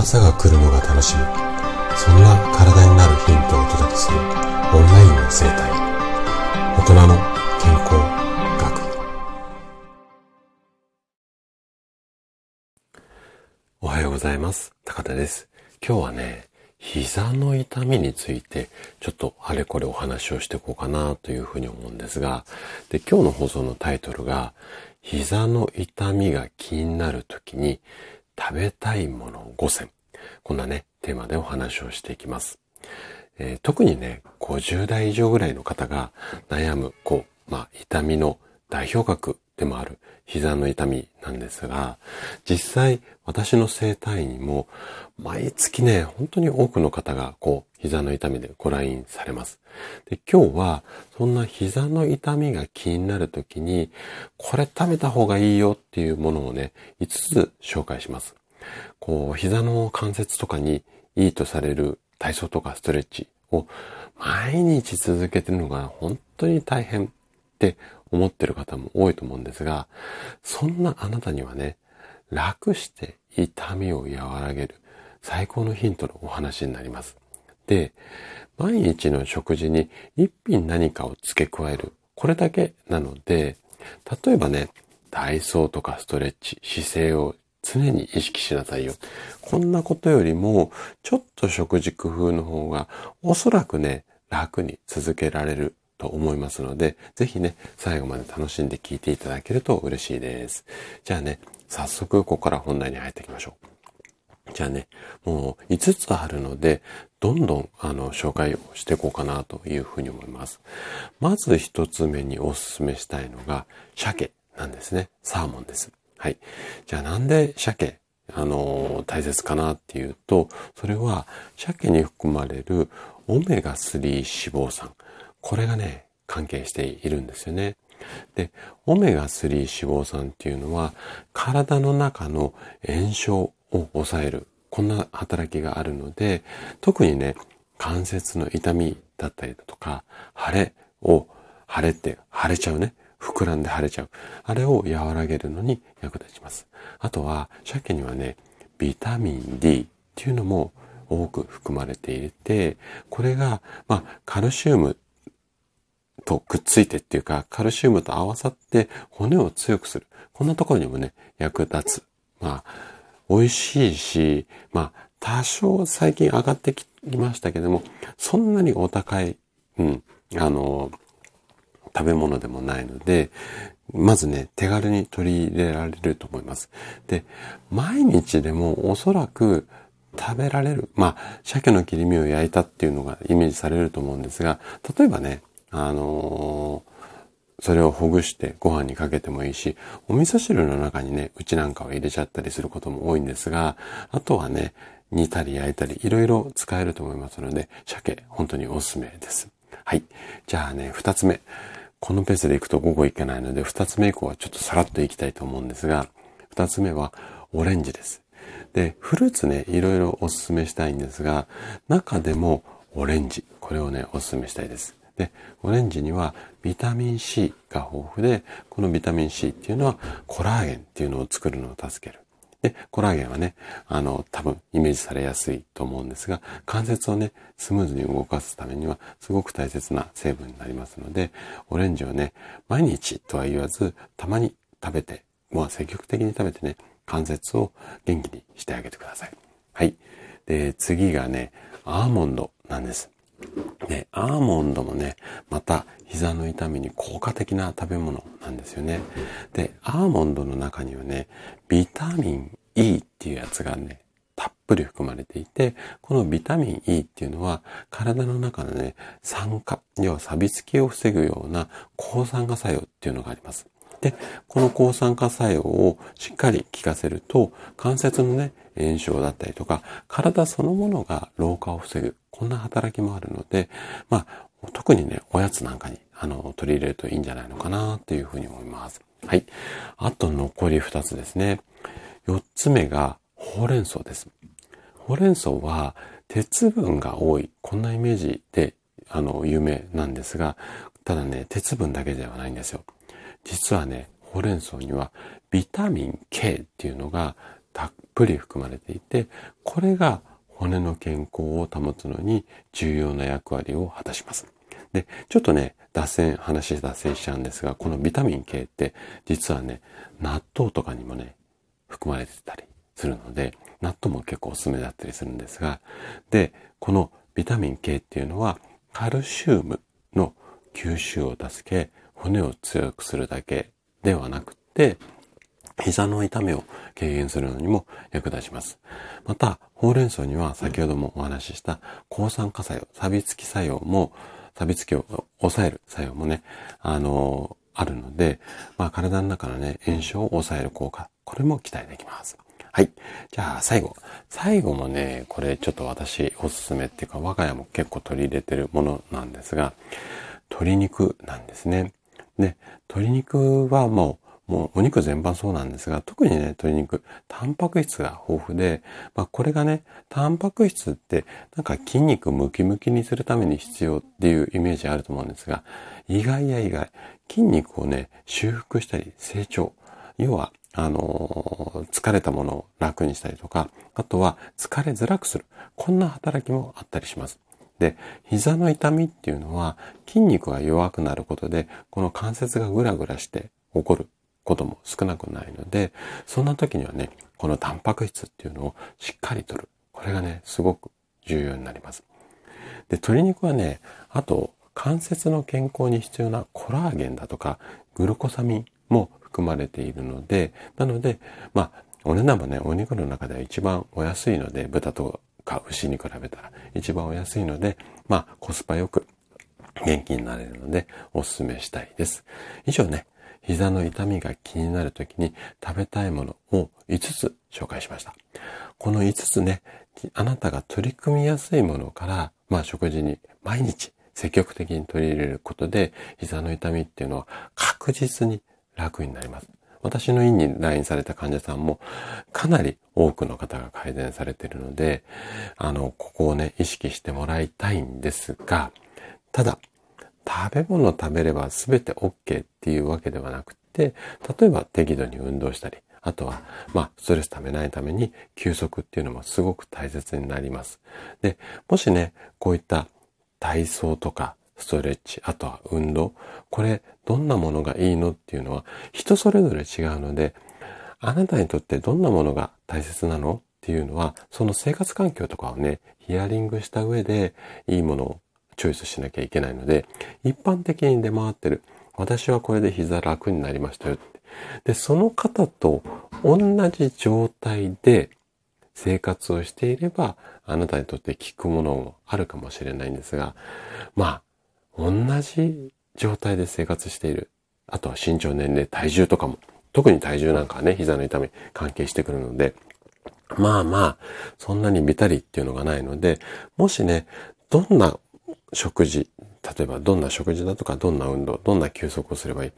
朝が来るのが楽しみ。そんな体になるヒントをお届けするオンラインの生態。大人の健康学。おはようございます。高田です。今日はね膝の痛みについてちょっとあれこれお話をしていこうかなというふうに思うんですが。で今日の放送のタイトルが膝の痛みが気になるときに食べたいもの5選。こんなね、テーマでお話をしていきます。えー、特にね、50代以上ぐらいの方が悩む、こう、まあ、痛みの代表格でもある膝の痛みなんですが、実際私の整体にも毎月ね、本当に多くの方がこう膝の痛みでご来院されます。で、今日はそんな膝の痛みが気になるときに、これ食べた方がいいよっていうものをね、5つ紹介します。こう、膝の関節とかにいいとされる体操とかストレッチを毎日続けてるのが本当に大変って思ってる方も多いと思うんですが、そんなあなたにはね、楽して痛みを和らげる最高のヒントのお話になります。で、毎日の食事に一品何かを付け加える。これだけなので、例えばね、体操とかストレッチ、姿勢を常に意識しなさいよ。こんなことよりも、ちょっと食事工夫の方が、おそらくね、楽に続けられると思いますので、ぜひね、最後まで楽しんで聞いていただけると嬉しいです。じゃあね、早速ここから本題に入っていきましょう。じゃあね、もう5つあるので、どんどんあの紹介をしていこうかなというふうに思います。まず1つ目にお勧めしたいのが、鮭なんですね。サーモンです。はい。じゃあなんで鮭、あの、大切かなっていうと、それは鮭に含まれるオメガ3脂肪酸。これがね、関係しているんですよね。で、オメガ3脂肪酸っていうのは、体の中の炎症を抑える。こんな働きがあるので、特にね、関節の痛みだったりだとか、腫れを、腫れって腫れちゃうね。膨らんで腫れちゃう。あれを和らげるのに役立ちます。あとは、鮭にはね、ビタミン D っていうのも多く含まれていて、これが、まあ、カルシウムとくっついてっていうか、カルシウムと合わさって骨を強くする。こんなところにもね、役立つ。まあ、美味しいし、まあ、多少最近上がってきましたけども、そんなにお高い、うん、あの、食べ物でもないので、まずね、手軽に取り入れられると思います。で、毎日でもおそらく食べられる。まあ、鮭の切り身を焼いたっていうのがイメージされると思うんですが、例えばね、あのー、それをほぐしてご飯にかけてもいいし、お味噌汁の中にね、うちなんかを入れちゃったりすることも多いんですが、あとはね、煮たり焼いたり、いろいろ使えると思いますので、鮭、本当におすすめです。はい。じゃあね、二つ目。このペースで行くと午後行けないので、二つ目以降はちょっとさらっと行きたいと思うんですが、二つ目はオレンジです。で、フルーツね、いろいろお勧めしたいんですが、中でもオレンジ、これをね、お勧めしたいです。で、オレンジにはビタミン C が豊富で、このビタミン C っていうのはコラーゲンっていうのを作るのを助ける。で、コラーゲンはね、あの、多分イメージされやすいと思うんですが、関節をね、スムーズに動かすためにはすごく大切な成分になりますので、オレンジをね、毎日とは言わず、たまに食べて、まあ積極的に食べてね、関節を元気にしてあげてください。はい。で、次がね、アーモンドなんです。ね、アーモンドもね、また膝の痛みに効果的な食べ物なんですよね。で、アーモンドの中にはね、ビタミン E っていうやつがね、たっぷり含まれていて、このビタミン E っていうのは体の中のね、酸化、要は錆びつきを防ぐような抗酸化作用っていうのがあります。で、この抗酸化作用をしっかり効かせると、関節のね、炎症だったりとか、体そのものが老化を防ぐ。こんな働きもあるので、まあ、特にね、おやつなんかに、あの、取り入れるといいんじゃないのかな、っていうふうに思います。はい。あと残り二つですね。四つ目が、ほうれん草です。ほうれん草は、鉄分が多い。こんなイメージで、あの、有名なんですが、ただね、鉄分だけではないんですよ。実はね、ほうれん草にはビタミン K っていうのがたっぷり含まれていて、これが骨の健康を保つのに重要な役割を果たします。で、ちょっとね、脱線、話脱線しちゃうんですが、このビタミン K って実はね、納豆とかにもね、含まれてたりするので、納豆も結構おすすめだったりするんですが、で、このビタミン K っていうのはカルシウムの吸収を助け、骨を強くするだけではなくて、膝の痛みを軽減するのにも役立ちます。また、ほうれん草には先ほどもお話しした抗酸化作用、錆びつき作用も、錆びつきを抑える作用もね、あのー、あるので、まあ体の中のね、炎症を抑える効果、これも期待できます。はい。じゃあ最後。最後もね、これちょっと私おすすめっていうか我が家も結構取り入れてるものなんですが、鶏肉なんですね。で、鶏肉はもうもうお肉全般そうなんですが、特にね、鶏肉、タンパク質が豊富で、まあこれがね、タンパク質ってなんか筋肉ムキムキにするために必要っていうイメージあると思うんですが、意外や意外、筋肉をね、修復したり成長、要は、あの、疲れたものを楽にしたりとか、あとは疲れづらくする。こんな働きもあったりします。で、膝の痛みっていうのは筋肉が弱くなることで、この関節がグラグラして起こることも少なくないので、そんな時にはね、このタンパク質っていうのをしっかりとる。これがね、すごく重要になります。で、鶏肉はね、あと、関節の健康に必要なコラーゲンだとか、グルコサミンも含まれているので、なので、まあ、お値段もね、お肉の中では一番お安いので、豚とか牛に比べたら一番お安いので、まあ、コスパよく元気になれるので、お勧めしたいです。以上ね、膝の痛みが気になる時に食べたいものを5つ紹介しました。この5つね、あなたが取り組みやすいものから、まあ食事に毎日積極的に取り入れることで、膝の痛みっていうのは確実に楽になります。私の院に来院された患者さんもかなり多くの方が改善されているので、あの、ここをね、意識してもらいたいんですが、ただ、食べ物食べれば全て OK っていうわけではなくて、例えば適度に運動したり、あとは、まあ、ストレス溜めないために休息っていうのもすごく大切になります。で、もしね、こういった体操とかストレッチ、あとは運動、これどんなものがいいのっていうのは人それぞれ違うので、あなたにとってどんなものが大切なの？っていうのは、その生活環境とかをね、ヒアリングした上でいいものをチョイスしなきゃいけないので、一般的に出回ってる。私はこれで膝楽になりましたよって。で、その方と同じ状態で生活をしていれば、あなたにとって効くものもあるかもしれないんですが、まあ、同じ状態で生活している。あとは身長、年齢、体重とかも。特に体重なんかはね、膝の痛み関係してくるので、まあまあ、そんなにビタリっていうのがないので、もしね、どんな食事、例えばどんな食事だとか、どんな運動、どんな休息をすればいい。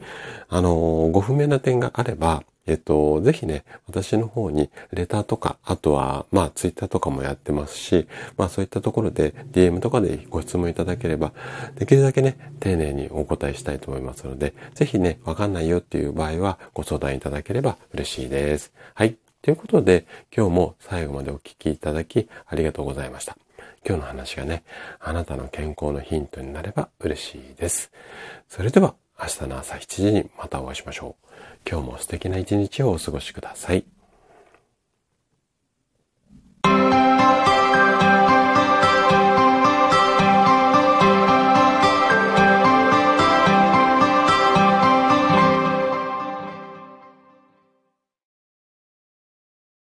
あの、ご不明な点があれば、えっと、ぜひね、私の方にレターとか、あとは、まあ、ツイッターとかもやってますし、まあ、そういったところで DM とかでご質問いただければ、できるだけね、丁寧にお答えしたいと思いますので、ぜひね、わかんないよっていう場合はご相談いただければ嬉しいです。はい。ということで、今日も最後までお聞きいただきありがとうございました。今日の話がね、あなたの健康のヒントになれば嬉しいです。それでは明日の朝7時にまたお会いしましょう。今日も素敵な一日をお過ごしください。